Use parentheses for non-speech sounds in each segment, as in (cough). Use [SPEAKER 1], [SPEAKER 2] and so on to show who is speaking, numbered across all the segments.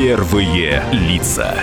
[SPEAKER 1] Первые лица.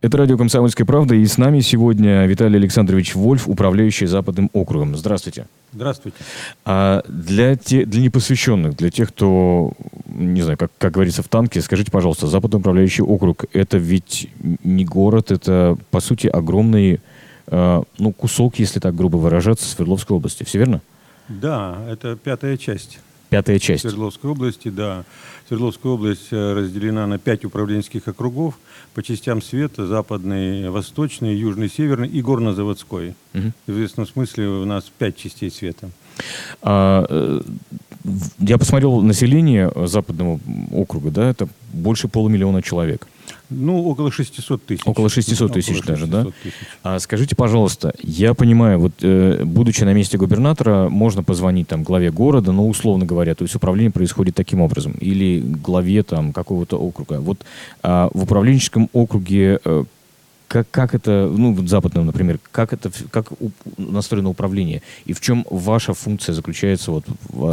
[SPEAKER 2] Это радио «Комсомольская правда», и с нами сегодня Виталий Александрович Вольф, управляющий Западным округом. Здравствуйте.
[SPEAKER 3] Здравствуйте.
[SPEAKER 2] А для, те, для непосвященных, для тех, кто, не знаю, как, как говорится в танке, скажите, пожалуйста, Западный управляющий округ – это ведь не город, это, по сути, огромный э, ну, кусок, если так грубо выражаться, Свердловской области. Все верно?
[SPEAKER 3] Да, это пятая часть.
[SPEAKER 2] Пятая часть.
[SPEAKER 3] Свердловской области, да. Свердловская область э, разделена на пять управленческих округов по частям света, западный, восточный, южный, северный и горнозаводской. Угу. В известном смысле у нас пять частей света.
[SPEAKER 2] А, э, я посмотрел население западного округа, да, это больше полумиллиона человек.
[SPEAKER 3] Ну, около 600 тысяч.
[SPEAKER 2] Около 600 тысяч около даже, 600 да? Тысяч. А скажите, пожалуйста, я понимаю, вот э, будучи на месте губернатора, можно позвонить там главе города, ну, условно говоря, то есть управление происходит таким образом, или главе там какого-то округа. Вот а в управленческом округе э, как, как это, ну, в западном, например, как это, как настроено управление, и в чем ваша функция заключается вот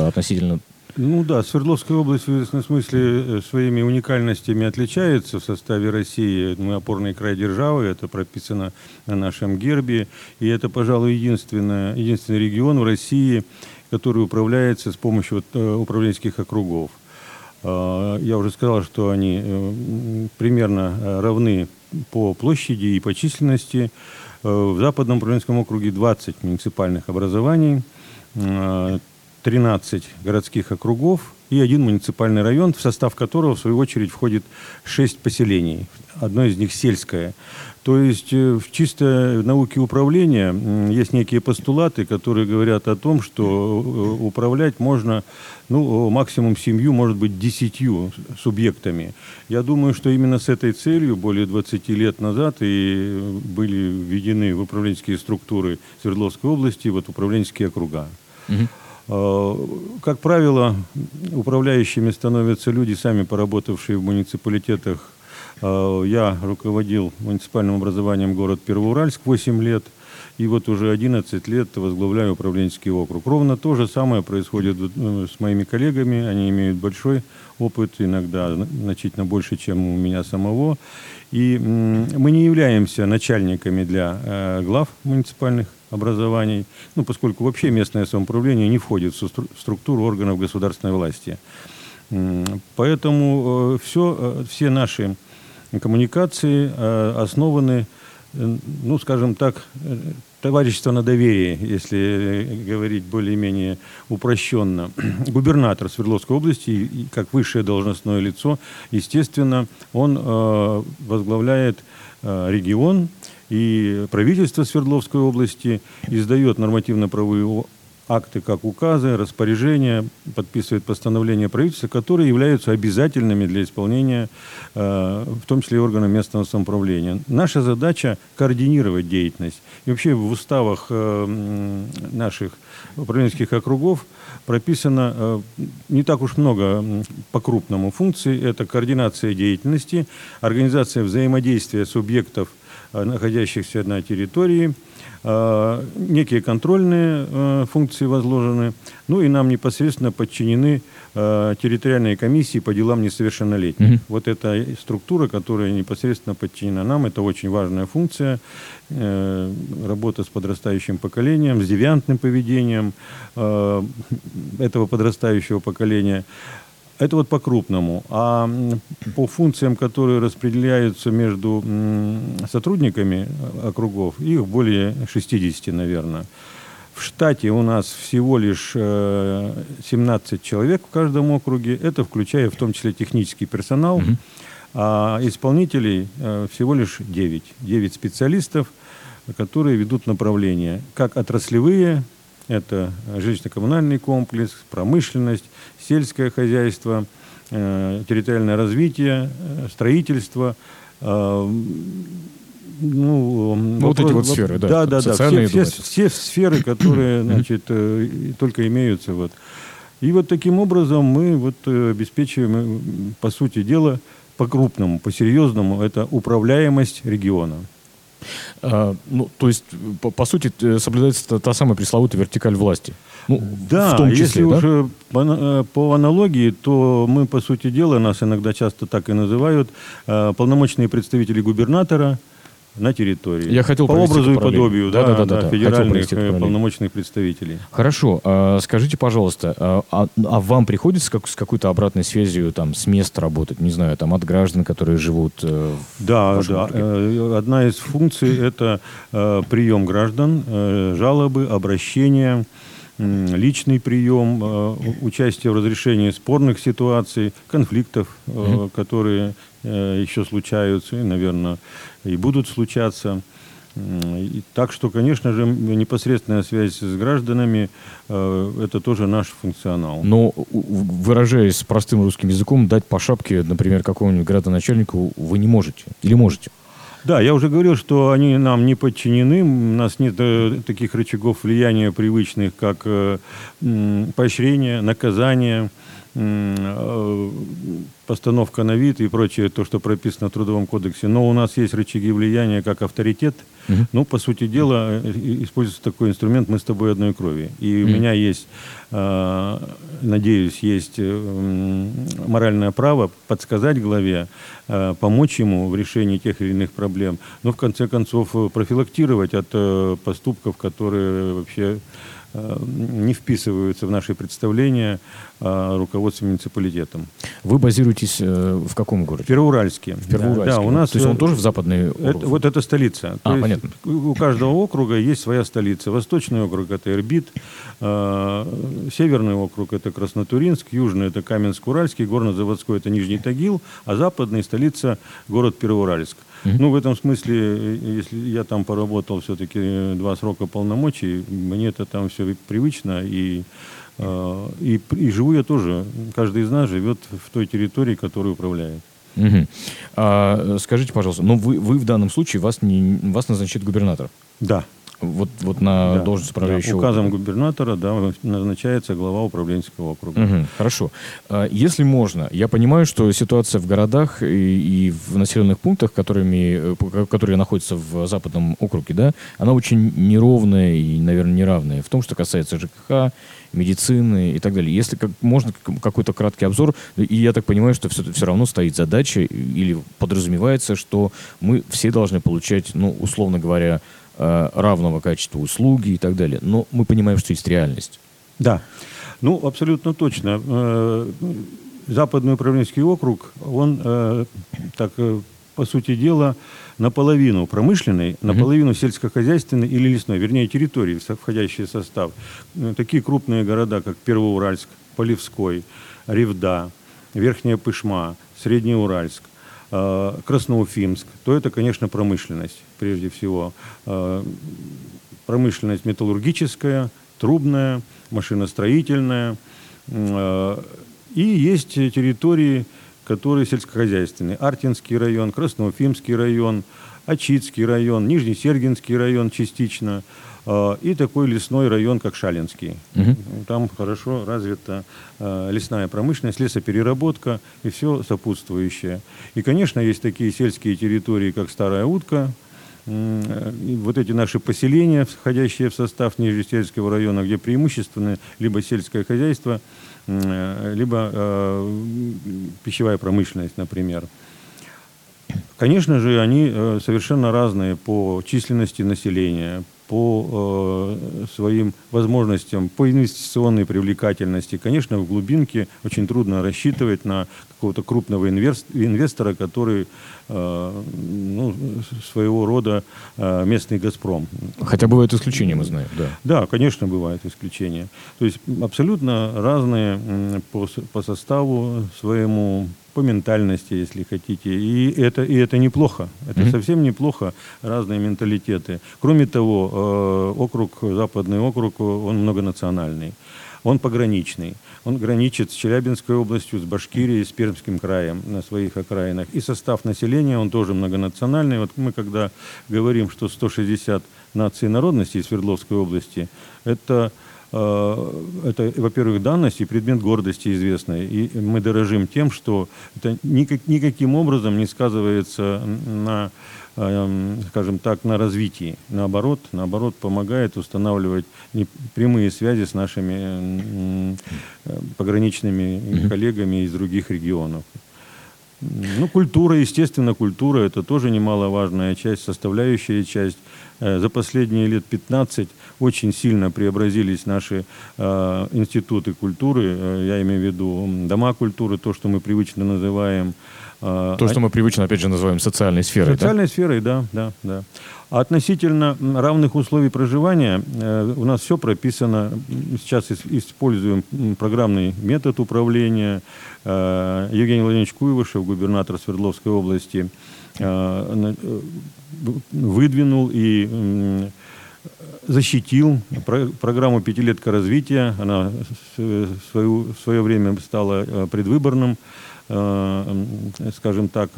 [SPEAKER 2] относительно
[SPEAKER 3] ну да, Свердловская область в известном смысле э, своими уникальностями отличается в составе России. Мы опорный край державы, это прописано на нашем гербе. И это, пожалуй, единственный, единственный регион в России, который управляется с помощью вот, э, управленческих округов. А, я уже сказал, что они э, примерно равны по площади и по численности. В Западном управленческом округе 20 муниципальных образований, 13 городских округов и один муниципальный район, в состав которого, в свою очередь, входит 6 поселений. Одно из них сельское. То есть э, в чисто науке управления есть некие постулаты, которые говорят о том, что э, управлять можно ну, максимум семью, может быть, десятью субъектами. Я думаю, что именно с этой целью более 20 лет назад и были введены в управленческие структуры Свердловской области вот управленческие округа. Угу. Э, как правило, управляющими становятся люди, сами поработавшие в муниципалитетах. Э, я руководил муниципальным образованием город Первоуральск 8 лет. И вот уже 11 лет возглавляю управленческий округ. Ровно то же самое происходит э, с моими коллегами. Они имеют большой опыт, иногда значительно больше, чем у меня самого. И мы не являемся начальниками для глав муниципальных образований, ну, поскольку вообще местное самоуправление не входит в структуру органов государственной власти. Поэтому э, все, э, все наши коммуникации э, основаны, ну, скажем так, товарищество на доверии, если говорить более-менее упрощенно. (clears throat) Губернатор Свердловской области, как высшее должностное лицо, естественно, он возглавляет регион, и правительство Свердловской области издает нормативно-правовые акты, как указы, распоряжения, подписывает постановления правительства, которые являются обязательными для исполнения, э, в том числе и органов местного самоуправления. Наша задача – координировать деятельность. И вообще в уставах э, наших управленческих округов прописано э, не так уж много по-крупному функций. Это координация деятельности, организация взаимодействия субъектов – находящихся на территории. Э, некие контрольные э, функции возложены. Ну и нам непосредственно подчинены территориальные комиссии по делам несовершеннолетних. Угу. Вот эта структура, которая непосредственно подчинена нам, это очень важная функция. Работа с подрастающим поколением, с девиантным поведением этого подрастающего поколения. Это вот по-крупному. А по функциям, которые распределяются между сотрудниками э, округов, их более 60, наверное. В штате у нас всего лишь 17 э, человек в каждом округе. Это включая в том числе технический персонал. Угу. А исполнителей э, всего лишь 9. 9 специалистов, которые ведут направления. Как отраслевые, это жилищно-коммунальный комплекс, промышленность, сельское хозяйство, э, территориальное развитие, э, строительство. Э,
[SPEAKER 2] ну, ну вот эти вот сферы, да.
[SPEAKER 3] Да, да, да. Все, все, все сферы, которые, значит, только имеются. Вот. И вот таким образом мы вот обеспечиваем, по сути дела, по-крупному, по-серьезному, это управляемость региона.
[SPEAKER 2] А, ну, то есть, по, по сути, соблюдается та, та самая пресловутая вертикаль власти. Ну,
[SPEAKER 3] да,
[SPEAKER 2] в том числе,
[SPEAKER 3] если
[SPEAKER 2] да?
[SPEAKER 3] уже по, э, по аналогии, то мы, по сути дела, нас иногда часто так и называют, э, полномочные представители губернатора на территории.
[SPEAKER 2] Я хотел
[SPEAKER 3] по образу и подобию да,
[SPEAKER 2] Да, да, да,
[SPEAKER 3] да,
[SPEAKER 2] да,
[SPEAKER 3] федеральных э, полномочных представителей.
[SPEAKER 2] Хорошо. А, скажите, пожалуйста, а, а- а вам приходится как, с какой-то обратной связью там, с мест работать? Не знаю, там, от граждан, которые живут э, в
[SPEAKER 3] Да, да.
[SPEAKER 2] округе?
[SPEAKER 3] Э, Одна из функций – это э, прием граждан, э, жалобы, обращения, личный прием, участие в разрешении спорных ситуаций, конфликтов, которые еще случаются и, наверное, и будут случаться. И так что, конечно же, непосредственная связь с гражданами э, – это тоже наш функционал.
[SPEAKER 2] Но, выражаясь простым русским языком, дать по шапке, например, какому-нибудь градоначальнику вы не можете. Или можете?
[SPEAKER 3] Да, я уже говорил, что они нам не подчинены. У нас нет э, таких рычагов влияния привычных, как э, поощрение, наказание, э, постановка на вид и прочее, то, что прописано в Трудовом кодексе. Но у нас есть рычаги влияния, как авторитет.
[SPEAKER 2] Мгм.
[SPEAKER 3] Ну, по сути дела, э, используется такой инструмент «мы с тобой одной крови». И у
[SPEAKER 2] Мгм.
[SPEAKER 3] меня есть, э, надеюсь, есть э, моральное право подсказать главе, э, помочь ему в решении тех или иных проблем, но в конце концов э, профилактировать от э, поступков, которые вообще не вписываются в наши представления о руководстве муниципалитетом.
[SPEAKER 2] Вы базируетесь э, в каком городе?
[SPEAKER 3] Первоуральске.
[SPEAKER 2] В Первоуральске.
[SPEAKER 3] Да, у нас
[SPEAKER 2] То есть он
[SPEAKER 3] э,
[SPEAKER 2] тоже в западный
[SPEAKER 3] это,
[SPEAKER 2] округ?
[SPEAKER 3] вот это столица.
[SPEAKER 2] А,
[SPEAKER 3] То
[SPEAKER 2] понятно.
[SPEAKER 3] У каждого округа есть своя столица. Восточный округ это Ирбит, э, северный округ это Краснотуринск, южный это Каменск-Уральский, горно-заводской это Нижний Тагил, а западный столица город Первоуральск. Ну, в этом смысле, э, если я там поработал все-таки два срока полномочий, мне это там все привычно, и, э, и, и живу я тоже. Каждый из нас живет в той территории, которую управляет.
[SPEAKER 2] Мгм. А, э, скажите, пожалуйста, ну вы, вы в данном случае, вас, не, вас назначит губернатор?
[SPEAKER 3] Да.
[SPEAKER 2] Вот, вот на
[SPEAKER 3] Да,
[SPEAKER 2] должность
[SPEAKER 3] да.
[SPEAKER 2] управляющего
[SPEAKER 3] Указом
[SPEAKER 2] округа.
[SPEAKER 3] губернатора да, назначается глава управленческого округа.
[SPEAKER 2] Мгм, хорошо. А, Если можно, я понимаю, что ситуация в городах и, и в населенных пунктах, которыми, э, которые находятся в западном округе, да, она очень неровная и, наверное, неравная в том, что касается ЖКХ, медицины и так далее. Если как, можно как- какой-то краткий обзор, и я так понимаю, что все, все равно стоит задача или подразумевается, что мы все должны получать, ну, условно говоря, равного качества услуги и так далее. Но мы понимаем, что есть реальность.
[SPEAKER 3] Да. Ну, абсолютно точно. Э, Западный управленческий округ, он, э, так, э, по сути дела, наполовину промышленный, наполовину сельскохозяйственный или лесной, вернее, территории, входящие в состав. Э, Такие крупные города, как Первоуральск, Полевской, Ревда, Верхняя Пышма, Среднеуральск, э, Красноуфимск, то это, конечно, промышленность, прежде всего. Э, Промышленность металлургическая, трубная, машиностроительная. Э, И есть территории, которые сельскохозяйственные. Артинский район, Красноуфимский район, Ачитский район, Нижнесергинский район частично. э, И такой лесной район, как Шалинский.
[SPEAKER 2] Мгм.
[SPEAKER 3] Там хорошо развита э, лесная промышленность, лесопереработка и все сопутствующее. И, конечно, есть такие сельские территории, как Старая Утка, э, и вот эти наши поселения, входящие в состав Нижнесельского района, где преимущественно либо сельское хозяйство, либо э, пищевая промышленность, например. Конечно же, они э, совершенно разные по численности населения, по э, своим возможностям, по инвестиционной привлекательности. Конечно, в глубинке очень трудно рассчитывать на какого-то крупного инвес- инвестора, который э, ну, своего рода э, местный «Газпром».
[SPEAKER 2] Хотя бывают исключения, мы знаем, да.
[SPEAKER 3] Да, конечно, бывают исключения. То есть абсолютно разные по составу своему, по ментальности, если хотите. И это, и это неплохо. Это
[SPEAKER 2] Мгм.
[SPEAKER 3] совсем неплохо, разные менталитеты. Кроме того, э, округ, западный округ, он многонациональный. Он пограничный. Он граничит с Челябинской областью, с Башкирией, с Пермским краем на своих окраинах. И состав населения, он тоже многонациональный. Вот мы когда говорим, что 160 наций и народностей Свердловской области, это, это во-первых, данность и предмет гордости известный. И мы дорожим тем, что это никак, никаким образом не сказывается на эм, скажем так, на развитии. Наоборот, наоборот, помогает устанавливать прямые связи с нашими пограничными коллегами из других регионов. Ну, культура, естественно, культура – это тоже немаловажная часть, составляющая часть. Э, за последние лет 15 очень сильно преобразились наши э, институты культуры, э, я имею в виду дома культуры, то, что мы привычно называем
[SPEAKER 2] То, что мы привычно, опять же, называем социальной сферой.
[SPEAKER 3] Социальной да? сферой, да, да, да. А относительно равных условий проживания, э, у нас все прописано. Сейчас используем программный метод управления. Э, Евгений Владимирович Куевышев, губернатор Свердловской области, э, выдвинул и защитил программу «Пятилетка развития». Она в, свое время стала предвыборным скажем так,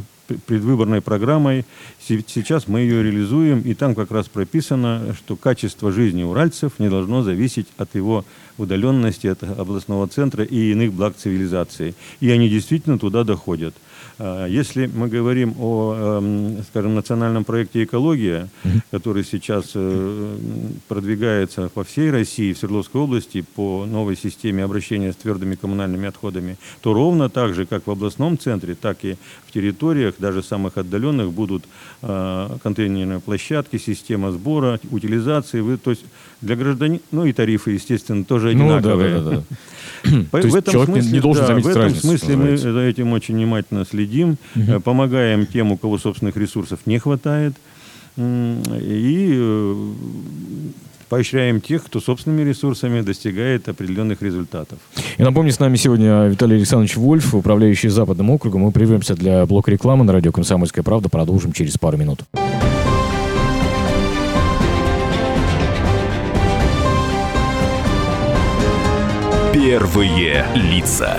[SPEAKER 3] предвыборной программой. Сейчас мы ее реализуем, и там как раз прописано, что качество жизни уральцев не должно зависеть от его удаленности от областного центра и иных благ цивилизации. И они действительно туда доходят. А, если мы говорим о, эм, скажем, национальном проекте «Экология», который сейчас э, продвигается по всей России, в Свердловской области, по новой системе обращения с твердыми коммунальными отходами, то ровно так же, как в областном центре, так и в территориях, даже самых отдаленных, будут э, контейнерные площадки, система сбора, утилизации. То есть для граждан, ну и тарифы, естественно, тоже одинаковые. Ну, да, да, да. (clears throat) В этом смысле, не должен да, в этом смысле мы за этим очень внимательно следим, угу. помогаем тем, у кого собственных ресурсов не хватает, и э, поощряем тех, кто собственными ресурсами достигает определенных результатов.
[SPEAKER 2] И напомню, с нами сегодня Виталий Александрович Вольф, управляющий Западным округом. Мы прервемся для блока рекламы на радио «Комсомольская правда». Продолжим через пару минут.
[SPEAKER 1] Первые лица.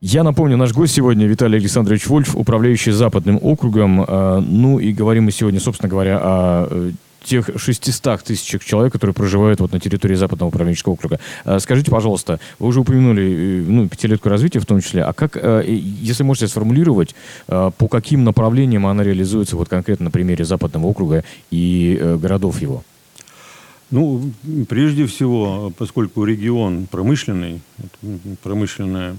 [SPEAKER 2] Я напомню, наш гость сегодня Виталий Александрович Вольф, управляющий Западным округом. А, ну и говорим мы сегодня, собственно говоря, о э, тех 600 тысячах человек, которые проживают вот на территории Западного управленческого округа. А, скажите, пожалуйста, вы уже упомянули э, ну, пятилетку развития в том числе, а как, э, если можете сформулировать, по каким направлениям она реализуется вот конкретно на примере Западного округа и городов его?
[SPEAKER 3] Ну, прежде всего, поскольку регион промышленный, промышленная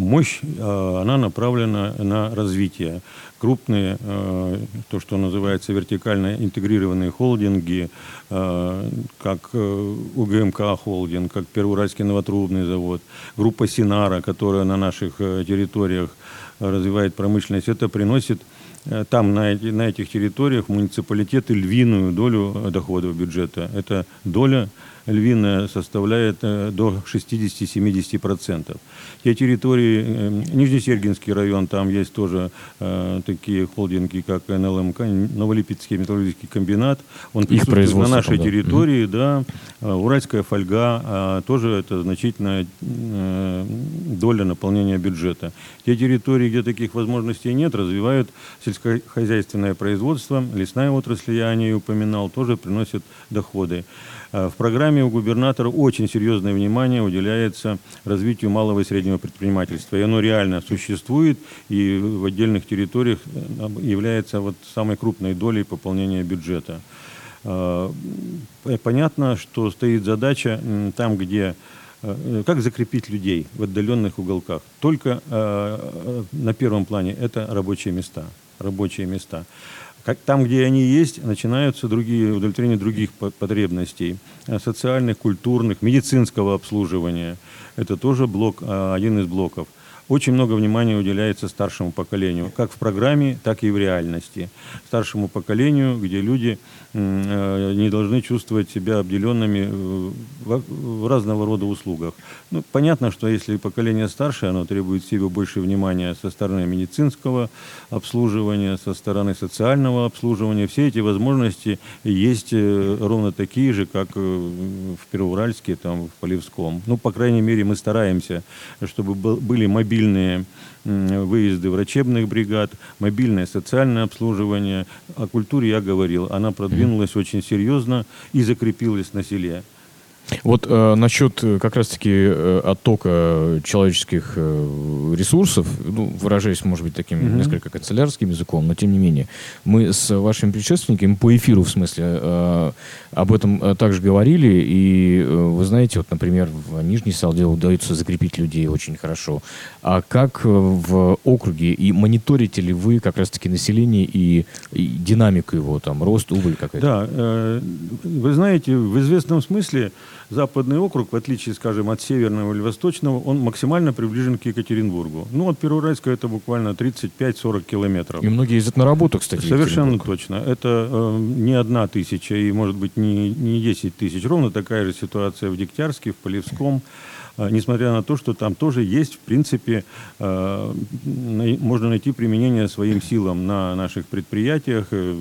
[SPEAKER 3] мощь, а, она направлена на развитие. Крупные, а, то, что называется вертикально интегрированные холдинги, а, как э, УГМК холдинг, как Первоуральский новотрубный завод, группа Синара, которая на наших э, территориях развивает промышленность, это приносит Э, там, на, на этих территориях, муниципалитеты львиную долю доходов бюджета. Эта доля львиная составляет э, до 60-70%. Те территории, э, Нижнесергинский район, там есть тоже э, такие холдинги, как НЛМК, Новолипецкий металлургический комбинат. Он присутствует на нашей да. территории, да. Уральская фольга, э, тоже это значительная доля наполнения бюджета. Те территории, где таких возможностей нет, развивают сельскохозяйственное производство, лесная отрасль, я о ней упоминал, тоже приносит доходы. Э, в программе у губернатора очень серьезное внимание уделяется развитию малого и среднего предпринимательства. И оно реально существует и в отдельных территориях э, является вот самой крупной долей пополнения бюджета. Э, понятно, что стоит задача там, где как закрепить людей в отдаленных уголках. Только на первом плане это рабочие места. Рабочие места. Как, там, где они есть, начинаются другие, удовлетворение других потребностей, э, социальных, культурных, медицинского обслуживания. Это тоже блок, а, один из блоков. Очень много внимания уделяется старшему поколению, как в программе, так и в реальности. Старшему поколению, где люди Э, не должны чувствовать себя обделенными э, в разного рода услугах. Ну, понятно, что если поколение старшее, оно требует себе больше внимания со стороны медицинского обслуживания, со стороны социального обслуживания. Все эти возможности есть э, ровно такие же, как в Первоуральске, там, в Полевском. Ну, по крайней мере, мы стараемся, чтобы были мобильные выезды врачебных бригад, мобильное социальное обслуживание. О культуре я говорил, она продвинулась очень серьезно и закрепилась на селе.
[SPEAKER 2] Вот э, насчет э, как раз-таки э, оттока человеческих э, ресурсов, ну, выражаясь, может быть, таким mm-hmm. несколько канцелярским языком, но тем не менее, мы с вашими предшественниками по эфиру, в смысле, э, об этом э, также говорили, и э, вы знаете, вот, например, в Нижней Салде удается закрепить людей очень хорошо. А как в округе, и мониторите ли вы как раз-таки население и, и динамику его, там, рост, убыль какая-то?
[SPEAKER 3] Да, э, вы знаете, в известном смысле Западный округ, в отличие, скажем, от Северного или Восточного, он максимально приближен к Екатеринбургу. Ну, от Первоуральска это буквально 35-40 километров.
[SPEAKER 2] И многие ездят на работу, кстати.
[SPEAKER 3] Совершенно точно. Это э, не одна тысяча и, может быть, не, не 10 тысяч. Ровно такая же ситуация в Дегтярске, в Полевском. А, несмотря на то, что там тоже есть, в принципе, а, можно найти применение своим силам на наших предприятиях, э,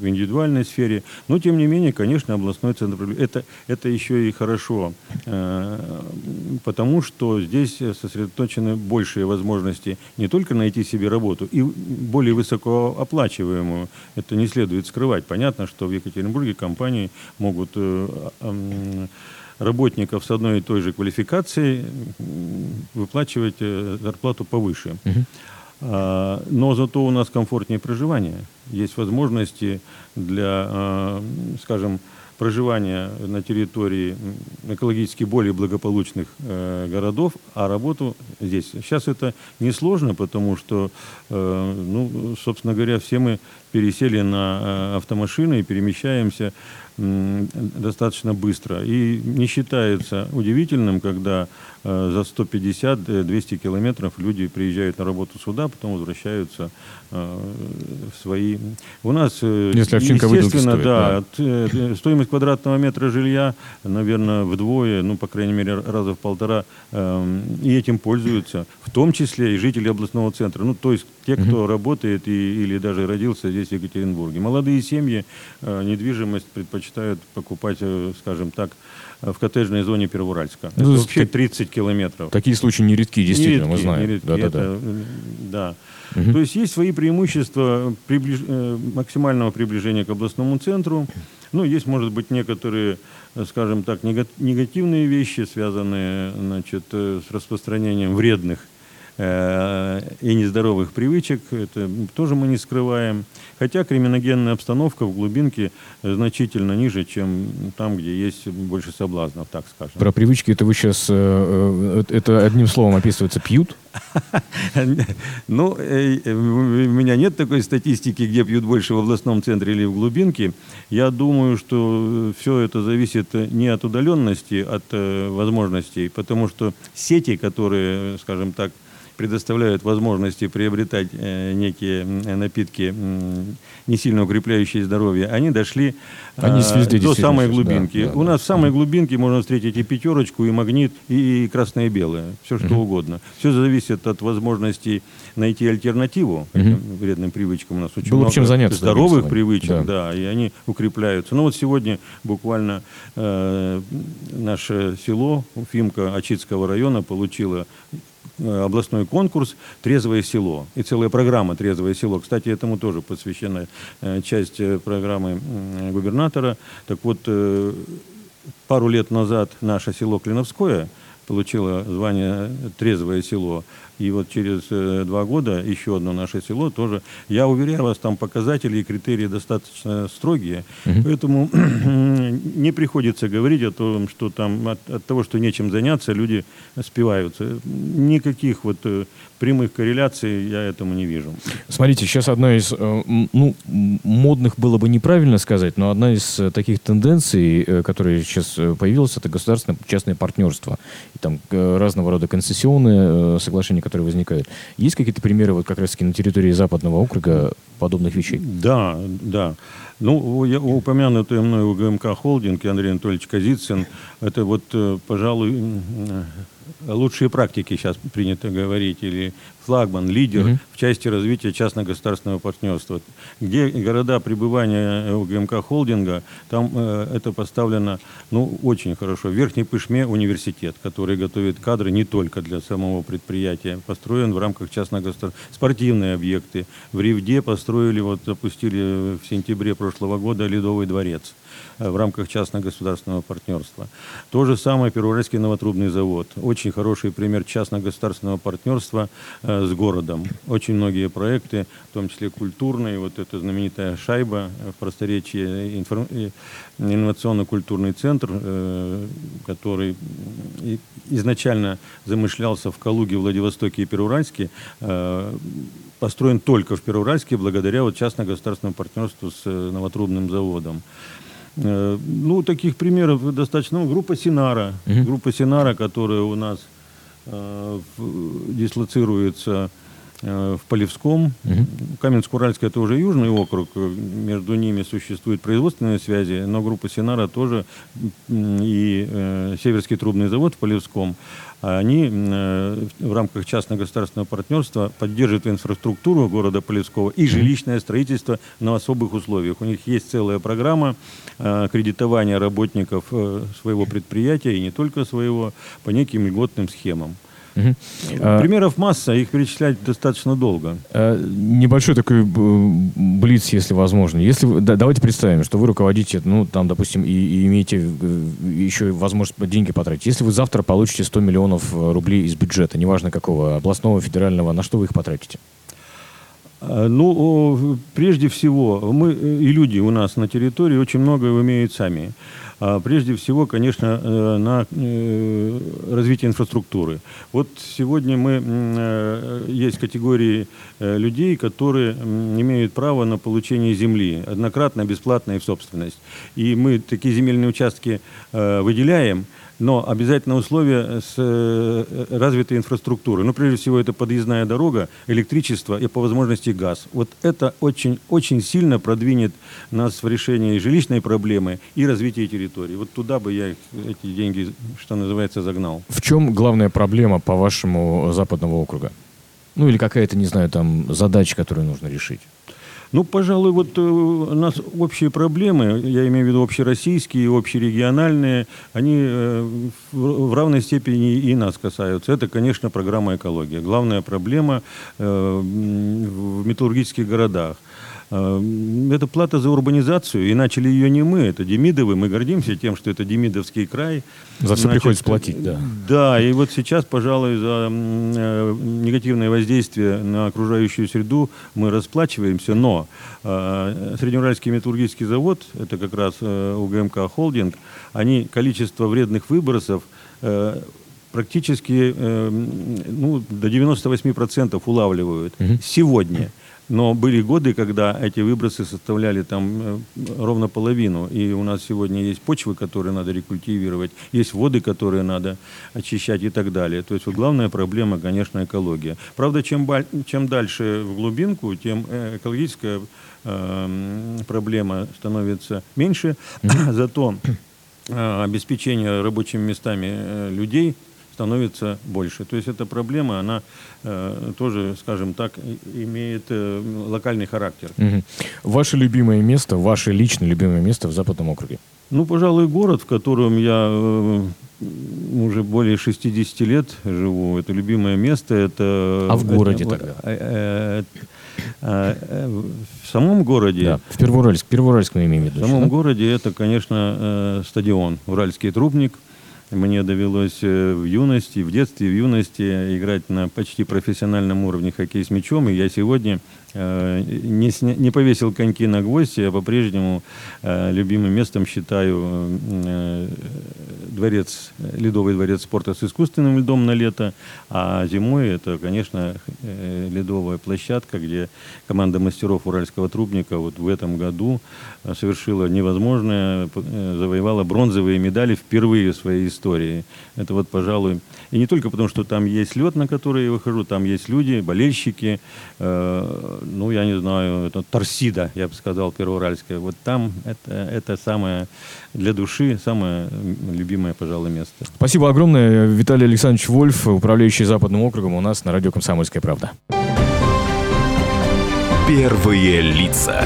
[SPEAKER 3] в индивидуальной сфере. Но, тем не менее, конечно, областной центр это, это еще и хорошо, э, потому что здесь сосредоточены большие возможности не только найти себе работу, и более высокооплачиваемую. Это не следует скрывать. Понятно, что в Екатеринбурге компании могут э, работников с одной и той же квалификацией выплачивать э, зарплату повыше. Угу. Но зато у нас комфортнее проживание. Есть возможности для, а, скажем, проживания на территории экологически более благополучных э, городов, а работу здесь. Сейчас это несложно, потому что, э, ну, собственно говоря, все мы пересели на автомашины и перемещаемся достаточно быстро. И не считается удивительным, когда э, за 150-200 километров люди приезжают на работу сюда, потом возвращаются э, в свои... У нас, э, Если естественно, стоит, да, да. стоимость квадратного метра жилья, наверное, вдвое, ну, по крайней мере, раза в полтора, и этим пользуются, в том числе и жители областного центра. Ну, то есть те, кто угу. работает и, или даже родился здесь, в Екатеринбурге. Молодые семьи недвижимость предпочитают предпочитают покупать, э, скажем так, э, в коттеджной зоне Первоуральска. Ну, это вообще 30 километров.
[SPEAKER 2] Такие случаи нередки, действительно,
[SPEAKER 3] нередки,
[SPEAKER 2] мы знаем.
[SPEAKER 3] Нередки, да, это, да, да. да. Угу. То есть есть свои преимущества приближ... Э, максимального приближения к областному центру. Ну, есть, может быть, некоторые, скажем так, негативные вещи, связанные значит, с распространением вредных Э, и нездоровых привычек. Это тоже мы не скрываем. Хотя криминогенная обстановка в глубинке значительно ниже, чем там, где есть больше соблазнов, так скажем.
[SPEAKER 2] Про привычки это вы сейчас, э, э, это одним словом описывается, пьют? (laughs)
[SPEAKER 3] Ну, у меня нет такой статистики, где пьют больше в областном центре или в глубинке. Я думаю, что все это зависит не от удаленности, от возможностей, потому что сети, которые, скажем так, предоставляют возможности приобретать э, некие напитки, не сильно укрепляющие здоровье, они дошли они э, везде, до самой глубинки. Да, да, У да. нас в самой глубинке можно встретить и пятерочку, и магнит, и красное и белое, все что угу. угодно. Все зависит от возможностей найти альтернативу угу. вредным привычкам. У нас очень Было много чем заняться, здоровых да, привычек, да. да, и они укрепляются. Ну вот сегодня буквально э, наше село Фимка Ачитского района получило Э, областной конкурс «Трезвое село». И целая программа «Трезвое село». Кстати, этому тоже посвящена э, часть э, программы губернатора. Так вот, пару лет назад наше село Клиновское получило звание «Трезвое село». И вот через э, два года еще одно наше село тоже. Я уверяю вас, там показатели и критерии достаточно строгие. Угу. Поэтому (clears throat) не приходится говорить о том, что там от, от того, что нечем заняться, люди спиваются. Никаких вот э, прямых корреляций я этому не вижу.
[SPEAKER 2] Смотрите, сейчас одна из, э, ну, модных было бы неправильно сказать, но одна из таких тенденций, которая сейчас появилась, это государственное частное партнерство. И там разного рода концессионные соглашения, которые возникают. Есть какие-то примеры вот как раз-таки на территории Западного округа подобных вещей?
[SPEAKER 3] Да, да. Ну, я, упомянутый мной УГМК холдинг и Андрей Анатольевич Казицын, это вот, э, пожалуй, лучшие практики сейчас принято говорить, или флагман, лидер угу. в части развития частно-государственного партнерства. Где города пребывания УГМК холдинга, там э, это поставлено ну, очень хорошо. В Верхней Пышме университет, который готовит кадры не только для самого предприятия, построен в рамках частно-государственного. Спортивные объекты. В Ривде построили, вот запустили в сентябре прошлого года Ледовый дворец. В рамках частно-государственного партнерства. То же самое Первоуральский новотрубный завод. Очень хороший пример частно-государственного партнерства э, с городом. Очень многие проекты, в том числе культурные, вот эта знаменитая шайба в просторечии, информ... инновационно-культурный центр, э, который изначально замышлялся в Калуге, Владивостоке и Первоуральске, построен только в Первоуральске благодаря вот частно-государственному партнерству с новотрубным заводом. Э, ну, таких примеров достаточно. Ну, группа Синара. Угу. Группа Синара, которая у нас э, дислоцируется в Полевском. Угу. Каменск-Уральск это уже южный округ, между ними существуют производственные связи, но группа Синара тоже и э, Северский трубный завод в Полевском они э, в рамках частно-государственного партнерства поддерживают инфраструктуру города Полевского и жилищное строительство на особых условиях. У них есть целая программа э, кредитования работников э, своего предприятия и не только своего по неким льготным схемам. Угу. Примеров масса, их перечислять достаточно долго.
[SPEAKER 2] А, небольшой такой блиц, если возможно. Если да, давайте представим, что вы руководите, ну, там, допустим, и, и имеете еще возможность деньги потратить. Если вы завтра получите 100 миллионов э, рублей из бюджета, неважно какого, областного, федерального, на что вы их потратите?
[SPEAKER 3] Ну, прежде всего, мы э, и люди у нас на территории очень многое умеют сами. А прежде всего, конечно, э, на э, развитие инфраструктуры. Вот сегодня мы, э, есть категории людей, которые имеют право на получение земли, однократно, бесплатно и в собственность. И мы такие земельные участки выделяем – но обязательно условие с э, развитой инфраструктурой. Ну, прежде всего, это подъездная дорога, электричество и по возможности газ. Вот это очень, очень сильно продвинет нас в решении жилищной проблемы и развития территории. Вот туда бы я эти деньги, что называется, загнал.
[SPEAKER 2] В чем главная проблема, по-вашему, западного округа? Ну, или какая-то, не знаю, там задача, которую нужно решить?
[SPEAKER 3] Ну, пожалуй, вот э, у нас общие проблемы, я имею в виду общероссийские, общерегиональные, они э, в равной степени и нас касаются. Это, конечно, программа экология. Главная проблема э, в металлургических городах. Э, это плата за урбанизацию, и начали ее не мы, это Демидовы. Мы гордимся тем, что это Демидовский край.
[SPEAKER 2] За все Значит, приходится платить, да.
[SPEAKER 3] Да, и вот сейчас, пожалуй, за э, негативное воздействие на окружающую среду мы расплачиваемся, но э, Среднеуральский металлургический завод, это как раз УГМК «Холдинг», они количество вредных выбросов практически ну, до 98% улавливают угу. сегодня. Но были годы, когда эти выбросы составляли там э, ровно половину. И у нас сегодня есть почвы, которые надо рекультивировать, есть воды, которые надо очищать и так далее. То есть вот главная проблема, конечно, экология. Правда, чем, чем дальше в глубинку, тем э, экологическая э, проблема становится меньше. Зато э, обеспечение рабочими местами людей становится больше. То есть эта проблема, она э, тоже, скажем так, имеет э, локальный характер.
[SPEAKER 2] Угу. Ваше любимое место, ваше личное любимое место в Западном округе?
[SPEAKER 3] Ну, пожалуй, город, в котором я э, уже более 60 лет живу. Это любимое место. Это,
[SPEAKER 2] а в городе это, тогда? Э,
[SPEAKER 3] э, э, э, в самом городе... Да,
[SPEAKER 2] в Первоуральск, Первоуральск мы имеем в виду.
[SPEAKER 3] В самом да? городе это, конечно, э, стадион «Уральский трубник», мне довелось э, в юности, в детстве, в юности играть на почти профессиональном уровне хоккей с мячом. И я сегодня Э, не, сня, не повесил коньки на гвозди, я по-прежнему э, любимым местом считаю дворец, ледовый дворец спорта с искусственным льдом на лето, а зимой это, конечно, э, ледовая площадка, где команда мастеров Уральского трубника вот в этом году совершила невозможное, э, завоевала бронзовые медали впервые в своей истории. Это вот, пожалуй, и не только потому, что там есть лед, на который я выхожу, там есть люди, болельщики, э, ну, я не знаю, это Торсида, я бы сказал, Первоуральская. Вот там это, это самое для души, самое любимое пожалуй, место.
[SPEAKER 2] Спасибо огромное. Виталий Александрович Вольф, управляющий Западным округом, у нас на радио «Комсомольская правда».
[SPEAKER 1] Первые лица.